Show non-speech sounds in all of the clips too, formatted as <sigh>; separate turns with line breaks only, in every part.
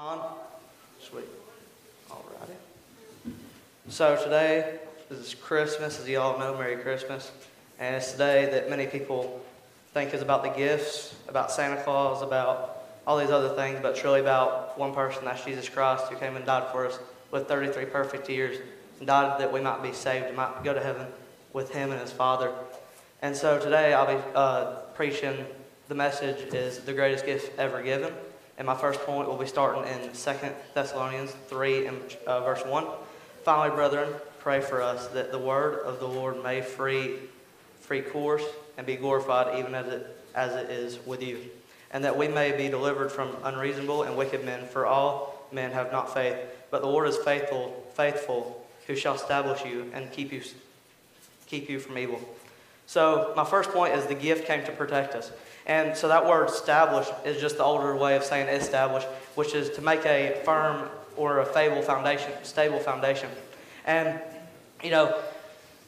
On? Sweet. Alrighty. So today is Christmas, as you all know, Merry Christmas. And it's today that many people think is about the gifts, about Santa Claus, about all these other things, but it's really about one person, that's Jesus Christ, who came and died for us with 33 perfect years, and died that we might be saved and might go to heaven with him and his Father. And so today I'll be uh, preaching, the message is the greatest gift ever given. And my first point will be starting in 2 Thessalonians 3 and uh, verse 1. Finally, brethren, pray for us that the word of the Lord may free, free course and be glorified even as it, as it is with you. And that we may be delivered from unreasonable and wicked men, for all men have not faith. But the Lord is faithful, faithful, who shall establish you and keep you, keep you from evil. So my first point is the gift came to protect us. And so that word establish is just the older way of saying establish, which is to make a firm or a stable foundation, stable foundation. And, you know,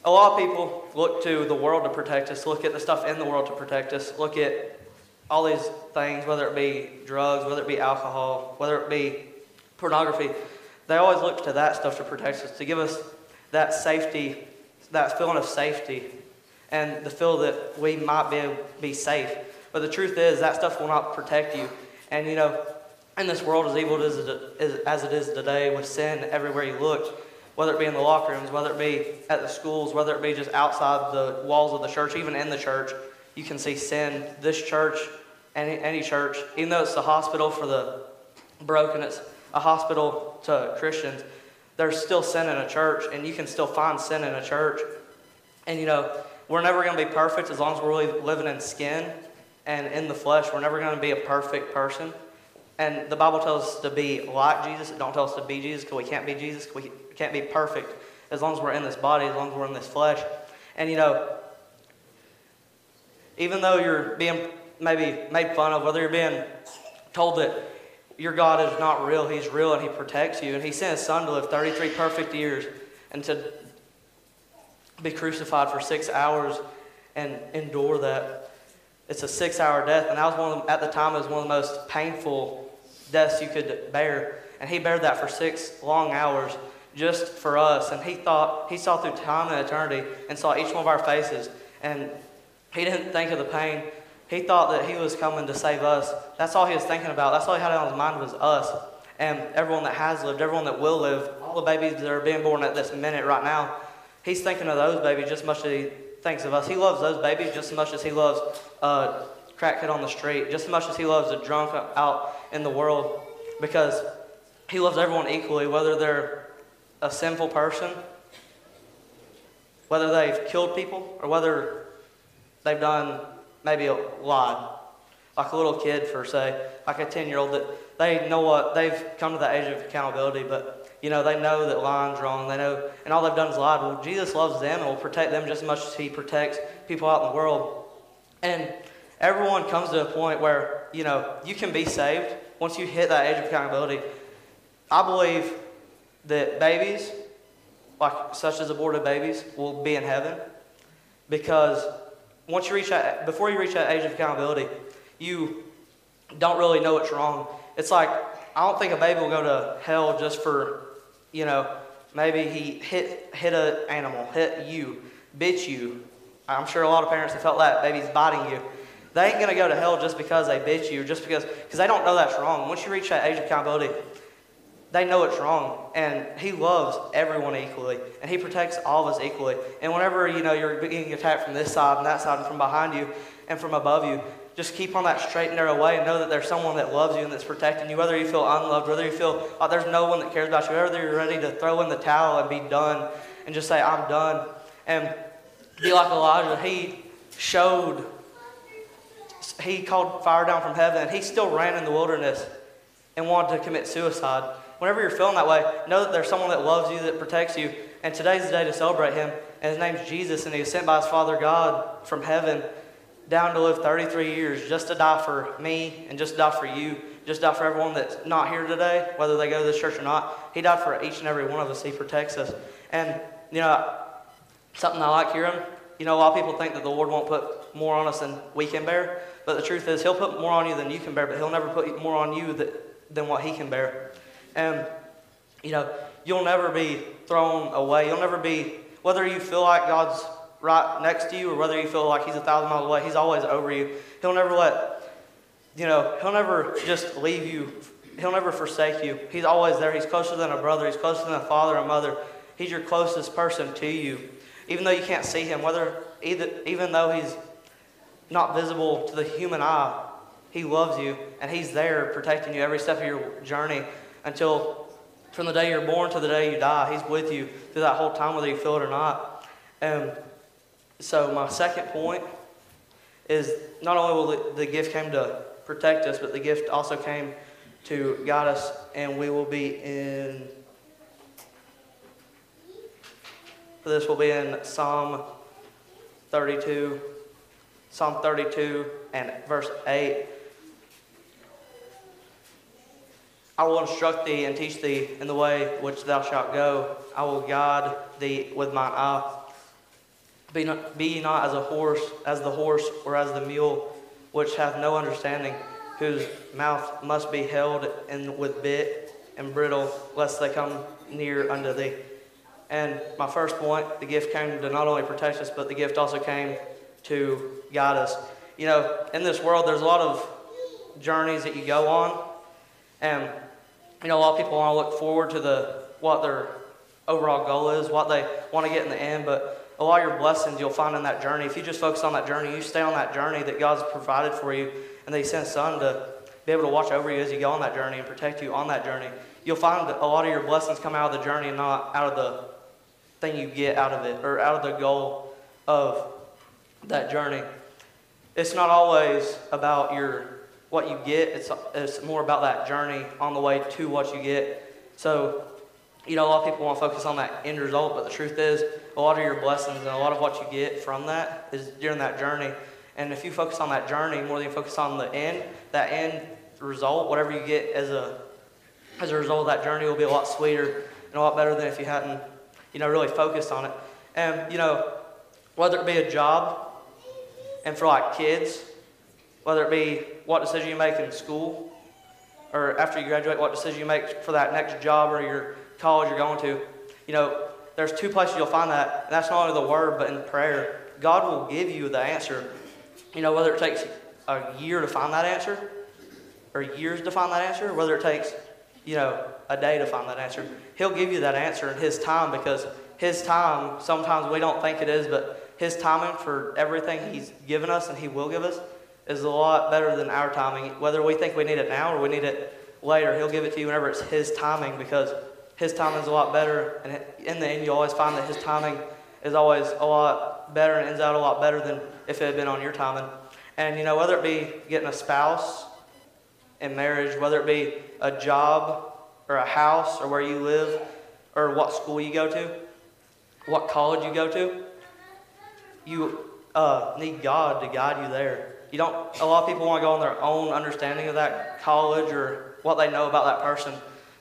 a lot of people look to the world to protect us, look at the stuff in the world to protect us, look at all these things, whether it be drugs, whether it be alcohol, whether it be pornography. They always look to that stuff to protect us, to give us that safety, that feeling of safety, and the feel that we might be, be safe. But the truth is, that stuff will not protect you. And, you know, in this world as evil as it, as it is today, with sin everywhere you look, whether it be in the locker rooms, whether it be at the schools, whether it be just outside the walls of the church, even in the church, you can see sin. This church, any, any church, even though it's a hospital for the broken, it's a hospital to Christians, there's still sin in a church, and you can still find sin in a church. And, you know, we're never going to be perfect as long as we're really living in skin and in the flesh. We're never going to be a perfect person. And the Bible tells us to be like Jesus. It don't tell us to be Jesus because we can't be Jesus. We can't be perfect as long as we're in this body, as long as we're in this flesh. And you know, even though you're being maybe made fun of, whether you're being told that your God is not real, He's real and He protects you, and He sent His Son to live 33 perfect years and to be crucified for six hours and endure that it's a six hour death. And that was one of the, at the time, it was one of the most painful deaths you could bear. And he bared that for six long hours just for us. And he thought, he saw through time and eternity and saw each one of our faces. And he didn't think of the pain. He thought that he was coming to save us. That's all he was thinking about. That's all he had on his mind was us. And everyone that has lived, everyone that will live, all the babies that are being born at this minute right now, he's thinking of those babies just as much as he thinks of us. He loves those babies just as much as he loves a crackhead on the street, just as much as he loves a drunk out in the world, because he loves everyone equally, whether they're a sinful person, whether they've killed people, or whether they've done maybe a lie. Like a little kid, for say, like a 10 year old, that they know what, they've come to the age of accountability, but you know, they know that lying's wrong. They know, and all they've done is lied. Well, Jesus loves them and will protect them just as much as He protects people out in the world. And everyone comes to a point where, you know, you can be saved once you hit that age of accountability. I believe that babies, like such as aborted babies, will be in heaven because once you reach that, before you reach that age of accountability, you don't really know what's wrong. It's like I don't think a baby will go to hell just for you know, maybe he hit hit an animal, hit you, bit you. I'm sure a lot of parents have felt that baby's biting you. They ain't gonna go to hell just because they bit you, just because because they don't know that's wrong. Once you reach that age of accountability, they know it's wrong, and He loves everyone equally, and He protects all of us equally. And whenever you know you're being attacked from this side and that side, and from behind you, and from above you, just keep on that straight and narrow way and know that there's someone that loves you and that's protecting you, whether you feel unloved, whether you feel like there's no one that cares about you, whether you're ready to throw in the towel and be done and just say, I'm done. And be like Elijah. He showed, he called fire down from heaven he still ran in the wilderness and wanted to commit suicide. Whenever you're feeling that way, know that there's someone that loves you, that protects you. And today's the day to celebrate him. And his name's Jesus, and he was sent by his Father God from heaven down to live 33 years just to die for me and just die for you, just die for everyone that's not here today, whether they go to this church or not. He died for each and every one of us. He protects us. And, you know, something I like hearing, you know, a lot of people think that the Lord won't put more on us than we can bear. But the truth is, He'll put more on you than you can bear, but He'll never put more on you that, than what he can bear. And, you know, you'll never be thrown away. You'll never be, whether you feel like God's right next to you or whether you feel like he's a thousand miles away, he's always over you. He'll never let, you know, he'll never just leave you. He'll never forsake you. He's always there. He's closer than a brother. He's closer than a father or mother. He's your closest person to you. Even though you can't see him, whether either, even though he's not visible to the human eye, he loves you and he's there protecting you every step of your journey until from the day you're born to the day you die. He's with you through that whole time, whether you feel it or not. And so, my second point is not only will the, the gift came to protect us, but the gift also came to guide us, and we will be in. This will be in Psalm 32, Psalm 32 and verse 8. I will instruct thee and teach thee in the way which thou shalt go. I will guide thee with mine eye. Be, not, be not as a horse, as the horse, or as the mule, which hath no understanding, whose mouth must be held in with bit and bridle, lest they come near unto thee. And my first point, the gift came to not only protect us, but the gift also came to guide us. You know, in this world, there's a lot of journeys that you go on, and you know, a lot of people want to look forward to the what their overall goal is, what they want to get in the end, but a lot of your blessings you'll find in that journey. If you just focus on that journey, you stay on that journey that God's provided for you, and that He sent Son to be able to watch over you as you go on that journey and protect you on that journey. You'll find a lot of your blessings come out of the journey and not out of the thing you get out of it or out of the goal of that journey. It's not always about your what you get. It's it's more about that journey on the way to what you get. So, you know, a lot of people want to focus on that end result, but the truth is, a lot of your blessings and a lot of what you get from that is during that journey. And if you focus on that journey more than you focus on the end, that end result, whatever you get as a as a result of that journey, will be a lot sweeter and a lot better than if you hadn't, you know, really focused on it. And you know, whether it be a job, and for like kids, whether it be what decision you make in school, or after you graduate, what decision you make for that next job or your college you're going to, you know, there's two places you'll find that, and that's not only the word, but in the prayer. God will give you the answer. You know, whether it takes a year to find that answer, or years to find that answer, whether it takes, you know, a day to find that answer, He'll give you that answer in His time because His time, sometimes we don't think it is, but His timing for everything He's given us and He will give us is a lot better than our timing. Whether we think we need it now or we need it later, He'll give it to you whenever it's His timing because his timing is a lot better, and in the end, you always find that his timing is always a lot better and ends out a lot better than if it had been on your timing. And you know, whether it be getting a spouse in marriage, whether it be a job or a house or where you live or what school you go to, what college you go to, you uh, need God to guide you there. You don't. A lot of people want to go on their own understanding of that college or what they know about that person.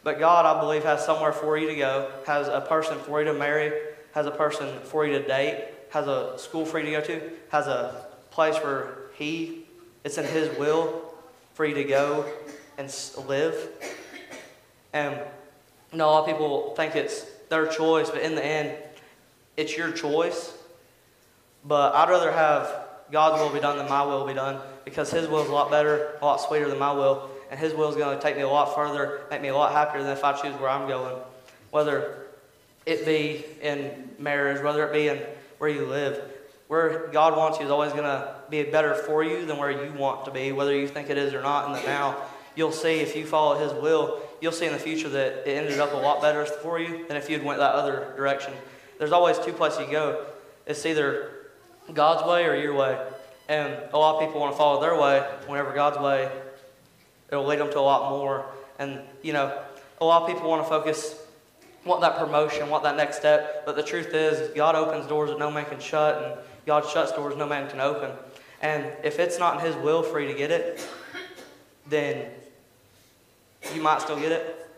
But God, I believe, has somewhere for you to go, has a person for you to marry, has a person for you to date, has a school for you to go to, has a place where He, it's in His will for you to go and live. And you know, a lot of people think it's their choice, but in the end, it's your choice. But I'd rather have God's will be done than my will be done because His will is a lot better, a lot sweeter than my will and His will is going to take me a lot further, make me a lot happier than if I choose where I'm going. Whether it be in marriage, whether it be in where you live. Where God wants you is always going to be better for you than where you want to be, whether you think it is or not in the now. You'll see if you follow His will, you'll see in the future that it ended up a lot better for you than if you'd went that other direction. There's always two places you go. It's either God's way or your way. And a lot of people want to follow their way whenever God's way It'll lead them to a lot more. And, you know, a lot of people want to focus, want that promotion, want that next step. But the truth is, God opens doors that no man can shut, and God shuts doors no man can open. And if it's not in His will for you to get it, then you might still get it.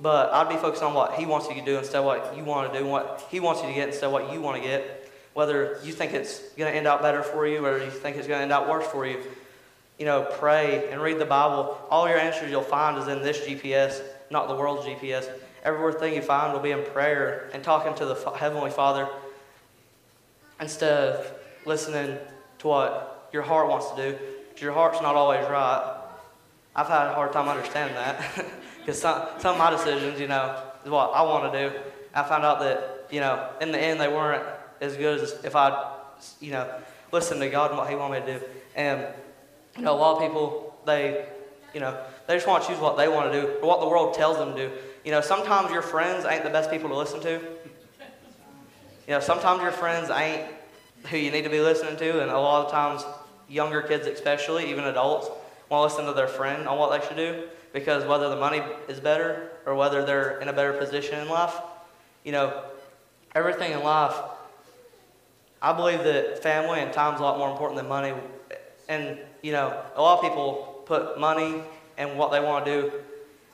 But I'd be focused on what He wants you to do instead of what you want to do, what He wants you to get instead of what you want to get. Whether you think it's going to end out better for you or you think it's going to end out worse for you you know, pray and read the Bible, all your answers you'll find is in this GPS, not the world's GPS. Everything you find will be in prayer and talking to the Heavenly Father instead of listening to what your heart wants to do. Your heart's not always right. I've had a hard time understanding that. <laughs> Because some, some of my decisions, you know, is what I want to do. I found out that, you know, in the end, they weren't as good as if I, you know, listened to God and what He wanted me to do. And, you know, a lot of people, they, you know, they just want to choose what they want to do or what the world tells them to do. You know, sometimes your friends ain't the best people to listen to. You know, sometimes your friends ain't who you need to be listening to, and a lot of times, younger kids especially, even adults, want to listen to their friend on what they should do because whether the money is better or whether they're in a better position in life, you know, everything in life, I believe that family and time is a lot more important than money. And, you know, a lot of people put money and what they want to do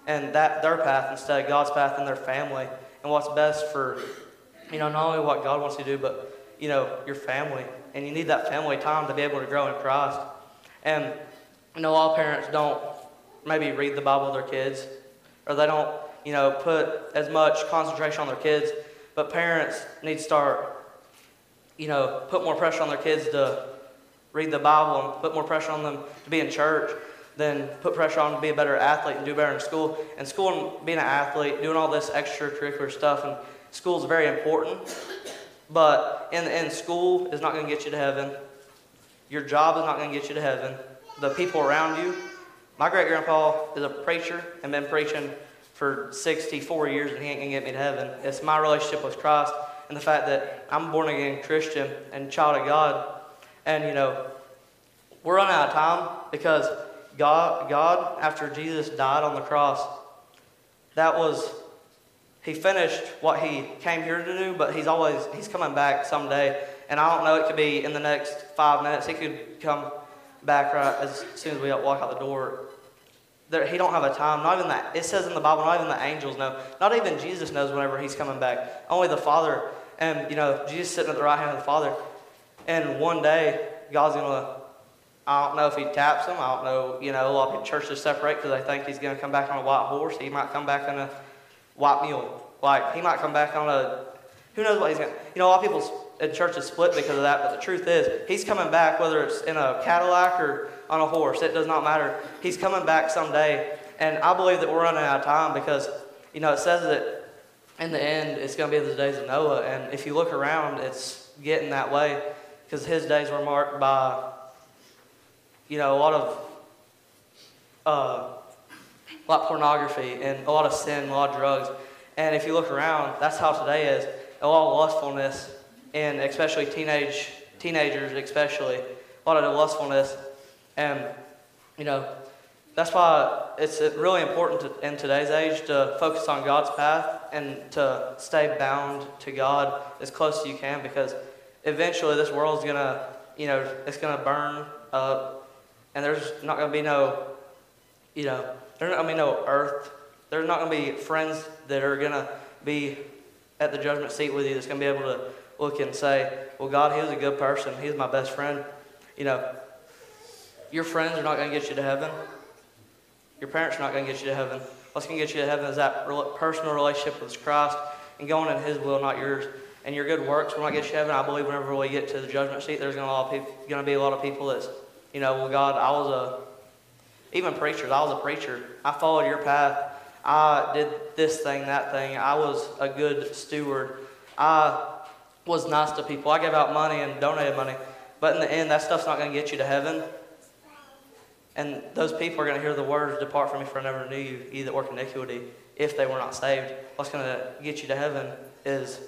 and that their path instead of God's path and their family and what's best for, you know, not only what God wants you to do, but, you know, your family. And you need that family time to be able to grow in Christ. And, you know, a lot of parents don't maybe read the Bible with their kids, or they don't, you know, put as much concentration on their kids. But parents need to start, you know, put more pressure on their kids to read the Bible and put more pressure on them to be in church than put pressure on them to be a better athlete and do better in school. And school and being an athlete, doing all this extracurricular stuff, and school is very important. But in, in school is not going to get you to heaven. Your job is not going to get you to heaven. The people around you. My great grandpa is a preacher and been preaching for 64 years, and he ain't going to get me to heaven. It's my relationship with Christ and the fact that I'm born again Christian and child of God. And, you know, we're running out of time because God, God, after Jesus died on the cross, that was, he finished what he came here to do, but he's always, he's coming back someday. And I don't know, it could be in the next five minutes. He could come back right as soon as we walk out the door. There, he don't have a time. Not even that. It says in the Bible, not even the angels know. Not even Jesus knows whenever he's coming back. Only the Father. And, you know, Jesus sitting at the right hand of the Father. And one day, God's going to I don't know if he taps them. I don't know. You know, a lot of churches separate because they think he's going to come back on a white horse. He might come back on a white mule. Like, he might come back on a, who knows what he's going to, you know, a lot of people in churches split because of that, but the truth is, he's coming back, whether it's in a Cadillac or on a horse, it does not matter. He's coming back someday. And I believe that we're running out of time because, you know, it says that in the end, it's going to be the days of Noah. And if you look around, it's getting that way because his days were marked by you know, a lot of uh, lot pornography and a lot of sin, a lot of drugs. And if you look around, that's how today is. A lot of lustfulness, and especially teenage teenagers, especially a lot of lustfulness, and you know, that's why it's really important to, in today's age to focus on God's path and to stay bound to God as close as you can, because eventually this world's gonna, you know, it's gonna burn up and there's not to be no, you know, there's not to be no earth. There's not to be friends that are to be at the judgment seat with you that's to be able to look and say, well, God, he was a good person. He's my best friend. You know, your friends are not going to get you to heaven. Your parents are not going to get you to heaven. What's going to get you to heaven is that personal relationship with Christ and going in His will, not yours. And your good works when I get to heaven. I believe whenever we get to the judgment seat, there's going to be a lot of people that's you know, well, God, I was a, even preachers, I was a preacher. I followed your path. I did this thing, that thing. I was a good steward. I was nice to people. I gave out money and donated money. But in the end, that stuff's not going to get you to heaven. And those people are going to hear the words, Depart from me, for I never knew you, either work iniquity, if they were not saved. What's going to get you to heaven is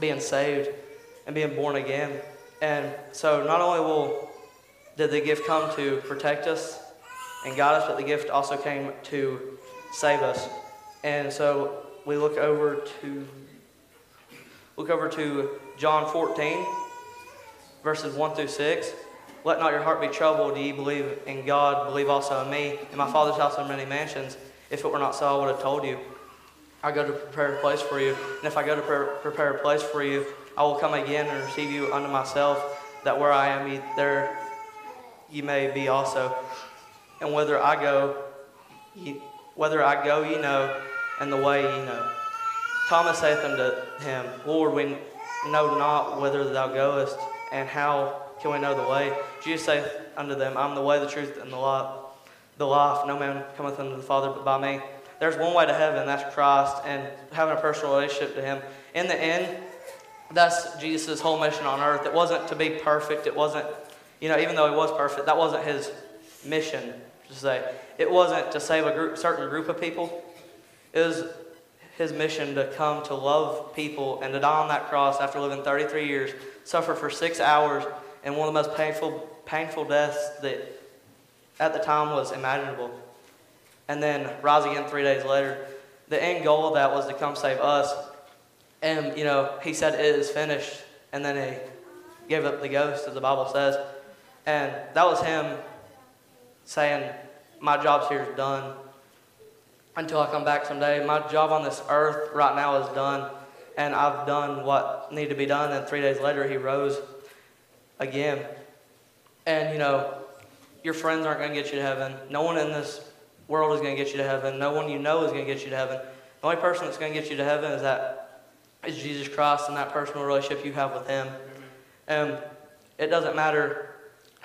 being saved and being born again. And so not only will did the gift come to protect us and guide us, but the gift also came to save us. And so we look over to look over to John 14, verses 1 through 6. Let not your heart be troubled. Do ye believe in God? Believe also in me. In my Father's house are many mansions. If it were not so, I would have told you. I go to prepare a place for you. And if I go to pre- prepare a place for you, I will come again and receive you unto myself, that where I am, there ye may be also. And whither I go, ye, whither I go, ye know, and the way ye know. Thomas saith unto him, Lord, we know not whither thou goest, and how can we know the way? Jesus saith unto them, I'm the way, the truth, and the life. The life. No man cometh unto the Father but by me. There's one way to heaven, that's Christ, and having a personal relationship to Him. In the end, that's Jesus' whole mission on earth. It wasn't to be perfect. It wasn't, you know, even though He was perfect, that wasn't His mission, to say. It wasn't to save a group, certain group of people. It was his mission to come to love people and to die on that cross after living 33 years, suffer for six hours, and one of the most painful, painful deaths that at the time was imaginable. And then rise again three days later. The end goal of that was to come save us. And, you know, he said, It is finished. And then he gave up the ghost, as the Bible says. And that was him saying, My job's here is done until I come back someday. My job on this earth right now is done, and I've done what needed to be done. And three days later, he rose again. And, you know, your friends aren't going to get you to heaven. No one in this world is going to get you to heaven. No one you know is going to get you to heaven. The only person that's going to get you to heaven is that is Jesus Christ and that personal relationship you have with Him. And it doesn't matter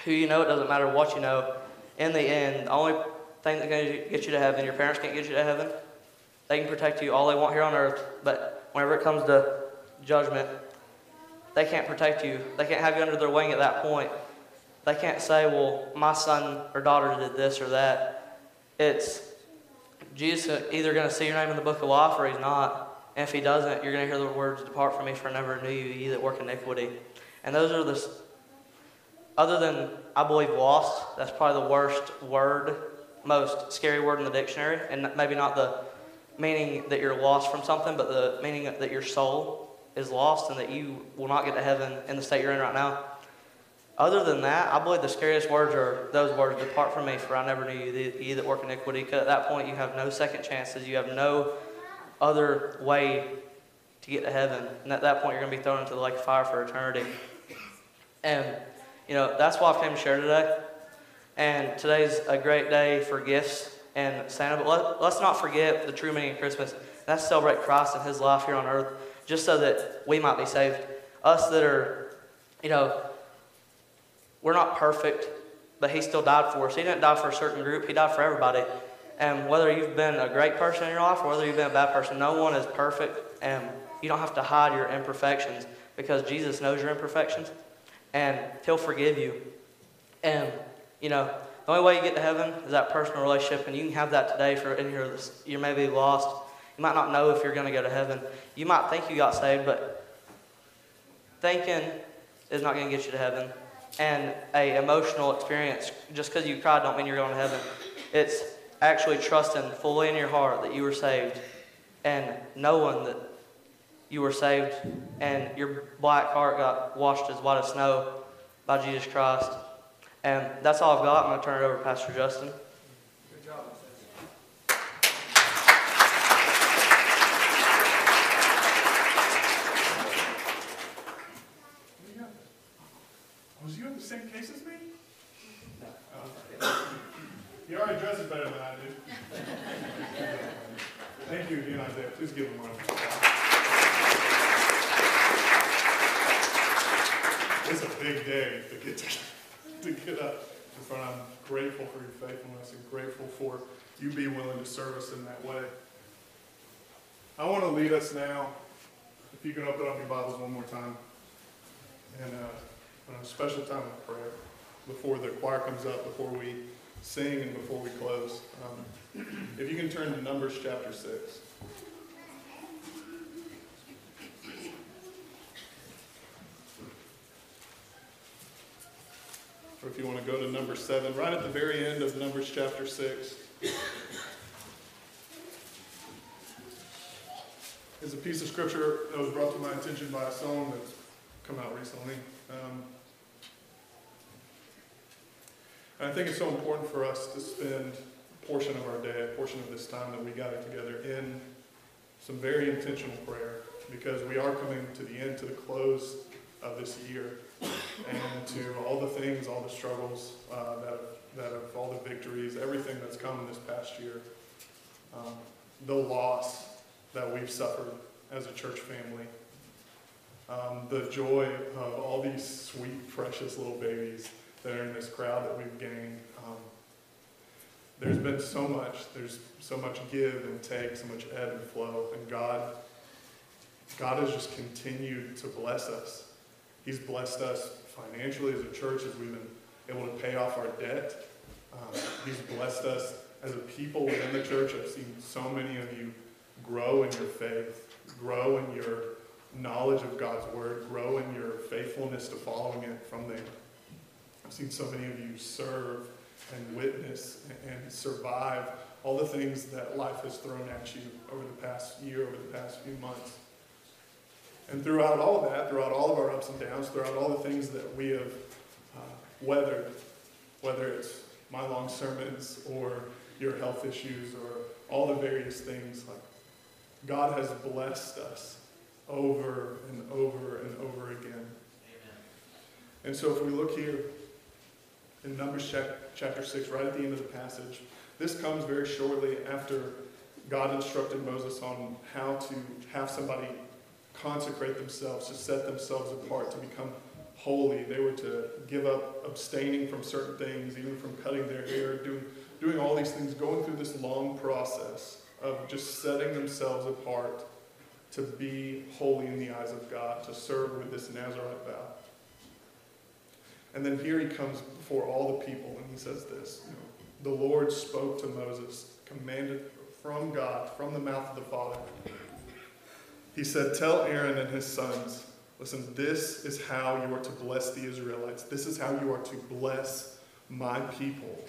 who you know. It doesn't matter what you know. In the end, the only thing that's going to get you to heaven. Your parents can't get you to heaven. They can protect you all they want here on earth, but whenever it comes to judgment, they can't protect you. They can't have you under their wing at that point. They can't say, well, my son or daughter did this or that. It's Jesus uh, either going to see your name in the book of life or he's not. And if he doesn't, you're going to hear the words, Depart from me, for I never knew you, ye that work iniquity. And those are the, other than, I believe, lost, that's probably the worst word most scary word in the dictionary, and maybe not the meaning that you're lost from something, but the meaning that your soul is lost and that you will not get to heaven in the state you're in right now. Other than that, I believe the scariest words are those words, Depart from me, for I never knew you, ye that work iniquity. Because at that point, you have no second chances. You have no other way to get to heaven. And at that point, you're going to be thrown into the lake of fire for eternity. And, you know, that's why I came to share today. And today's a great day for gifts and Santa. But let, us not forget the true meaning of Christmas. That's celebrate Christ and His life here on earth, just so that we might be saved. Us that are, you know, we're not perfect, but He still died for us. He didn't die for a certain group, He died for everybody. And whether you've been a great person in your life or whether you've been a bad person, no one is perfect. And you don't have to hide your imperfections because Jesus knows your imperfections and He'll forgive you. And you know, the only way you get to heaven is that personal relationship, and you can have that today for in here. You may be lost. You might not know if you're going to go to heaven. You might think you got saved, but thinking is not going to get you to heaven. And a emotional experience, just because you cried, don't mean you're going to heaven. It's actually trusting fully in your heart that you were saved, and knowing that you were saved, and your black heart got washed as white as snow by Jesus Christ. And that's all I've got. I'm going to turn it over to Pastor Justin.
Good job. Was you in the same case as me? Oh, he already dresses better than I do. <laughs> Thank you again, Isaiah. Please give him one. It's a big day to get to to get up in front. I'm grateful for your faithfulness and grateful for you being willing to serve us in that way. I want to lead us now. If you can open up your Bibles one more time. And uh, a special time of prayer before the choir comes up, before we sing, and before we close. Um, if you can turn to Numbers chapter 6. or if you want to go to number seven, right at the very end of Numbers chapter six. Is a piece of scripture that was brought to my attention by a song that's come out recently. Um, and I think it's so important for us to spend a portion of our day, a portion of this time that we gather together in some very intentional prayer because we are coming to the end, to the close of this year and to all the things, all the struggles uh, that, that have, all the victories, everything that's come in this past year. Um, the loss that we've suffered as a church family. Um, the joy of all these sweet, precious little babies that are in this crowd that we've gained. Um, there's been so much. There's so much give and take, so much ebb and flow, and God, God has just continued to bless us. He's blessed us financially as a church as we've been able to pay off our debt. Um, he's blessed us as a people within the church. I've seen so many of you grow in your faith, grow in your knowledge of God's word, grow in your faithfulness to following it from there. I've seen so many of you serve and witness and survive all the things that life has thrown at you over the past year, over the past few months. And throughout all of that, throughout all of our ups and downs, throughout all the things that we have uh, weathered, whether it's my long sermons or your health issues or all the various things, like God has blessed us over and over and over again. Amen. And so if we look here in Numbers chapter 6, right at the end of the passage, this comes very shortly after God instructed Moses on how to have somebody consecrate themselves, to set themselves apart, to become holy. They were to give up abstaining from certain things, even from cutting their hair, doing, doing all these things, going through this long process of just setting themselves apart to be holy in the eyes of God, to serve with this Nazarite vow. And then here he comes before all the people and he says this The Lord spoke to Moses, commanded from God, from the mouth of the Father. He said, Tell Aaron and his sons, listen, this is how you are to bless the Israelites. This is how you are to bless my people.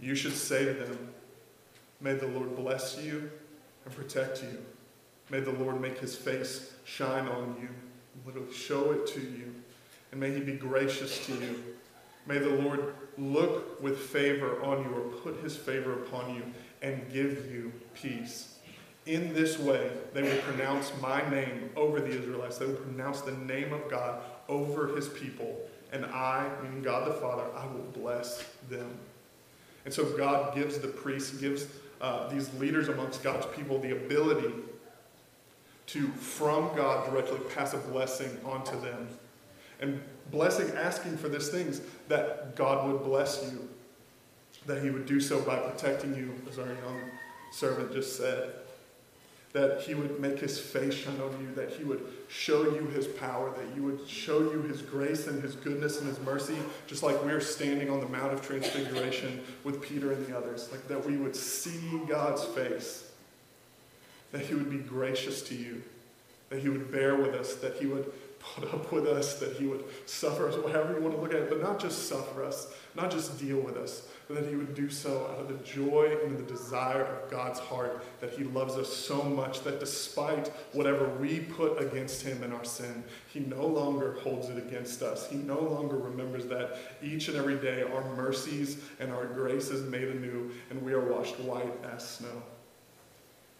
You should say to them, May the Lord bless you and protect you. May the Lord make his face shine on you, literally show it to you, and may he be gracious to you. May the Lord look with favor on you or put his favor upon you and give you peace. In this way, they will pronounce my name over the Israelites. They will pronounce the name of God over his people. And I, meaning God the Father, I will bless them. And so God gives the priests, gives uh, these leaders amongst God's people the ability to, from God directly, pass a blessing onto them. And blessing, asking for these things, that God would bless you, that He would do so by protecting you, as our young servant just said. That he would make his face shine on you, that he would show you his power, that you would show you his grace and his goodness and his mercy, just like we're standing on the Mount of Transfiguration with Peter and the others, like that we would see God's face, that he would be gracious to you, that he would bear with us, that he would put up with us, that he would suffer us, whatever you want to look at it, but not just suffer us, not just deal with us, but that he would do so out of the joy and the desire of God's heart, that he loves us so much that despite whatever we put against him in our sin, he no longer holds it against us. He no longer remembers that each and every day our mercies and our grace is made anew, and we are washed white as snow.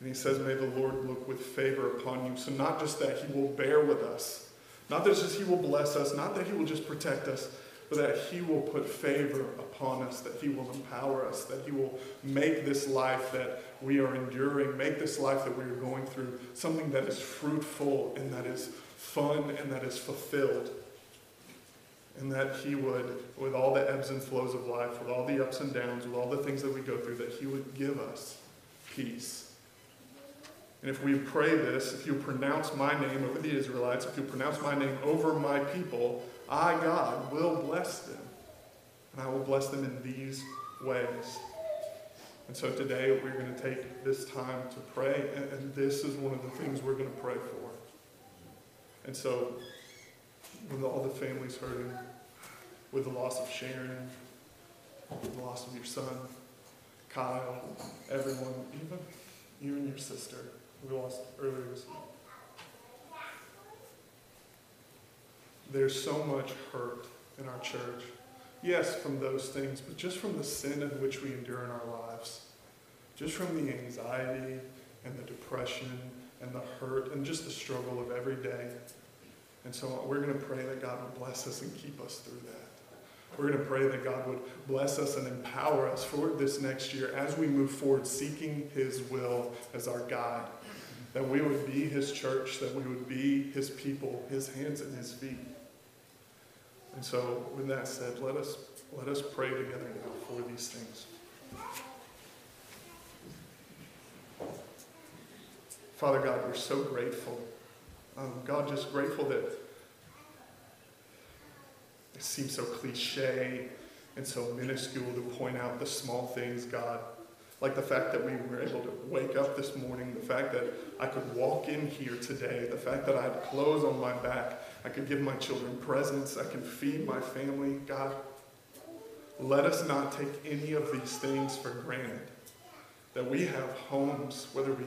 And he says, May the Lord look with favor upon you. So, not just that he will bear with us, not that just he will bless us, not that he will just protect us, but that He will put favor upon us, that He will empower us, that He will make this life that we are enduring, make this life that we are going through something that is fruitful and that is fun and that is fulfilled. And that He would, with all the ebbs and flows of life, with all the ups and downs, with all the things that we go through, that He would give us peace. And if we pray this, if you pronounce my name over the Israelites, if you pronounce my name over my people, I, God, will bless them. And I will bless them in these ways. And so today we're going to take this time to pray, and, this is one of the things we're going to pray for. And so, with all the families hurting, with the loss of Sharon, the loss of your son, Kyle, everyone, even you and your sister, we lost earlier this week. There's so much hurt in our church. Yes, from those things, but just from the sin in which we endure in our lives. Just from the anxiety and the depression and the hurt and just the struggle of every day. And so we're going to pray that God would bless us and keep us through that. We're going to pray that God would bless us and empower us for this next year as we move forward, seeking His will as our guide. That we would be His church, that we would be His people, His hands and His feet. And so, with that said, let us, let us pray together now for these things. Father God, we're so grateful. Um, God, just grateful that it seems so cliche and so minuscule to point out the small things, God. Like the fact that we were able to wake up this morning, the fact that I could walk in here today, the fact that I had clothes on my back, I could give my children presents, I can feed my family. God, let us not take any of these things for granted. That we have homes, whether we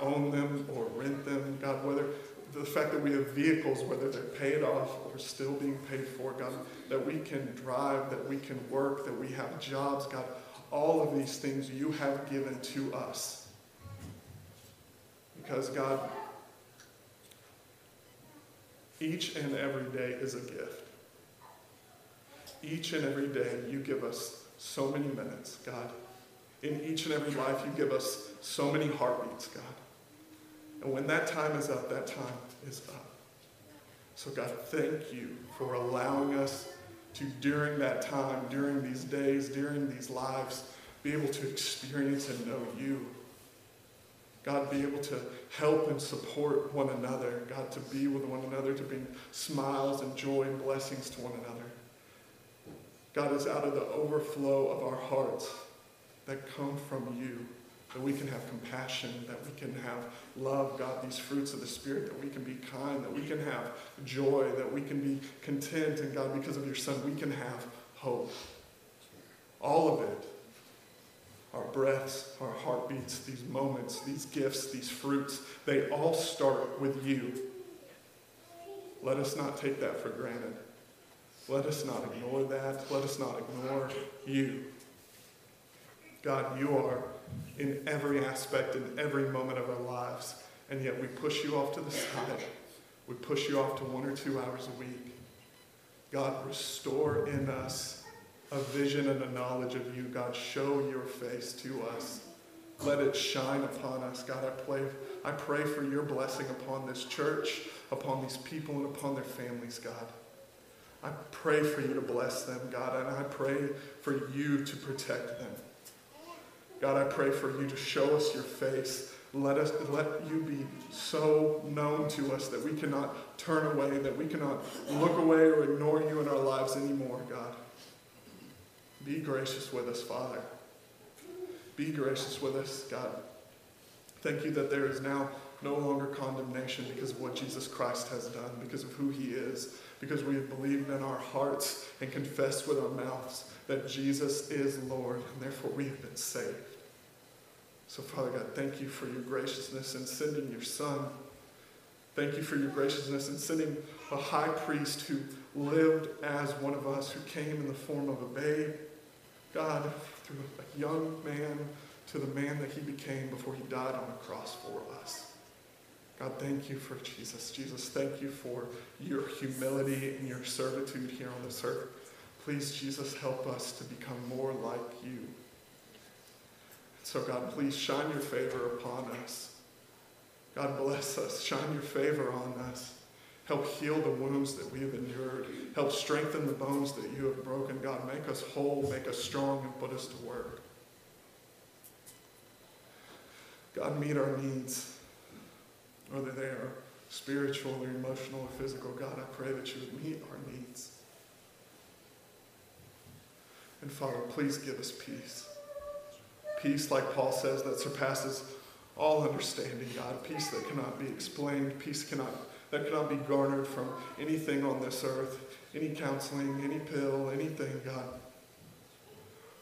own them or rent them, God, whether the fact that we have vehicles, whether they're paid off or still being paid for, God, that we can drive, that we can work, that we have jobs, God, all of these things you have given to us. Because, God, each and every day is a gift. Each and every day you give us so many minutes, God. In each and every life you give us so many heartbeats, God. And when that time is up, that time is up. So, God, thank you for allowing us to, during that time, during these days, during these lives, be able to experience and know you. God, be able to help and support one another. God, to be with one another, to bring smiles and joy and blessings to one another. God, is out of the overflow of our hearts that come from you that we can have compassion, that we can have love, God, these fruits of the Spirit, that we can be kind, that we can have joy, that we can be content, and God, because of your Son, we can have hope. All of it, our breaths, our heartbeats, these moments, these gifts, these fruits, they all start with you. Let us not take that for granted. Let us not ignore that. Let us not ignore you. God, you are in every aspect, in every moment of our lives. And yet we push you off to the side. We push you off to one or two hours a week. God, restore in us a vision and a knowledge of you. God, show your face to us. Let it shine upon us. God, I pray, I pray for your blessing upon this church, upon these people, and upon their families, God. I pray for you to bless them, God, and I pray for you to protect them. God, I pray for you to show us your face. Let us let you be so known to us that we cannot turn away, that we cannot look away or ignore you in our lives anymore, God. Be gracious with us, Father. Be gracious with us, God. Thank you that there is now no longer condemnation because of what Jesus Christ has done, because of who he is, because we have believed in our hearts and confessed with our mouths that Jesus is Lord, and therefore we have been saved. So, Father God, thank you for your graciousness in sending your Son. Thank you for your graciousness in sending a high priest who lived as one of us, who came in the form of a babe. God, through a young man to the man that he became before he died on the cross for us. God, thank you for Jesus. Jesus, thank you for your humility and your servitude here on this earth. Please, Jesus, help us to become more like you. So, God, please shine your favor upon us. God, bless us. Shine your favor on us. Help heal the wounds that we have endured. Help strengthen the bones that you have broken. God, make us whole, make us strong, and put us to work. God, meet our needs, whether they are spiritual or emotional or physical. God, I pray that you would meet our needs. And Father, please give us peace. Peace, like Paul says, that surpasses all understanding, God. Peace that cannot be explained. Peace cannot, that cannot be garnered from anything on this earth, any counseling, any pill, anything, God.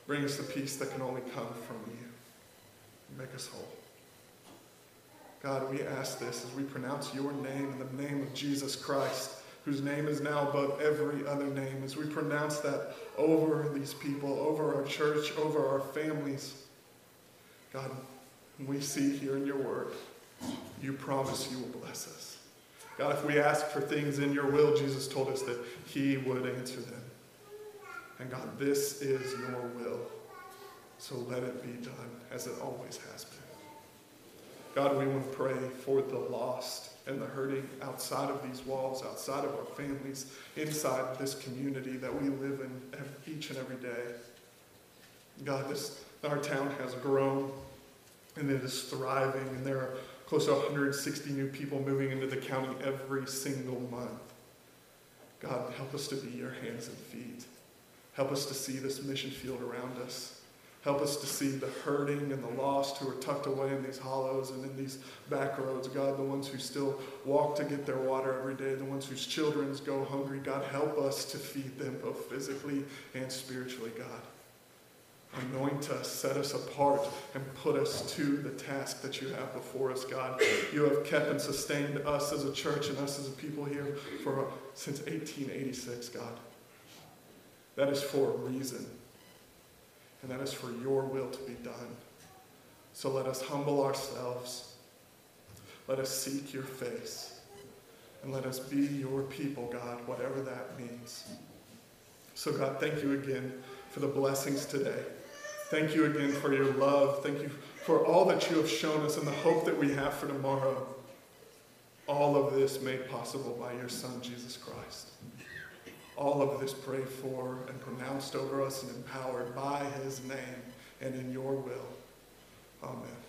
Bring us the peace that can only come from you. Make us whole. God, we ask this as we pronounce your name in the name of Jesus Christ, whose name is now above every other name, as we pronounce that over these people, over our church, over our families. God, we see here in your word, you promise you will bless us. God, if we ask for things in your will, Jesus told us that he would answer them. And God, this is your will. So let it be done as it always has been. God, we want to pray for the lost and the hurting outside of these walls, outside of our families, inside this community that we live in each and every day. God, this, our town has grown and it is thriving, and there are close to 160 new people moving into the county every single month. God, help us to be your hands and feet. Help us to see this mission field around us. Help us to see the hurting and the lost who are tucked away in these hollows and in these back roads. God, the ones who still walk to get their water every day, the ones whose children go hungry. God, help us to feed them both physically and spiritually, God. Anoint us, set us apart, and put us to the task that you have before us, God. You have kept and sustained us as a church and us as a people here for since 1886, God. That is for a reason, and that is for your will to be done. So let us humble ourselves, let us seek your face, and let us be your people, God, whatever that means. So, God, thank you again for the blessings today. Thank you again for your love. Thank you for all that you have shown us and the hope that we have for tomorrow. All of this made possible by your Son, Jesus Christ. All of this prayed for and pronounced over us and empowered by his name and in your will. Amen.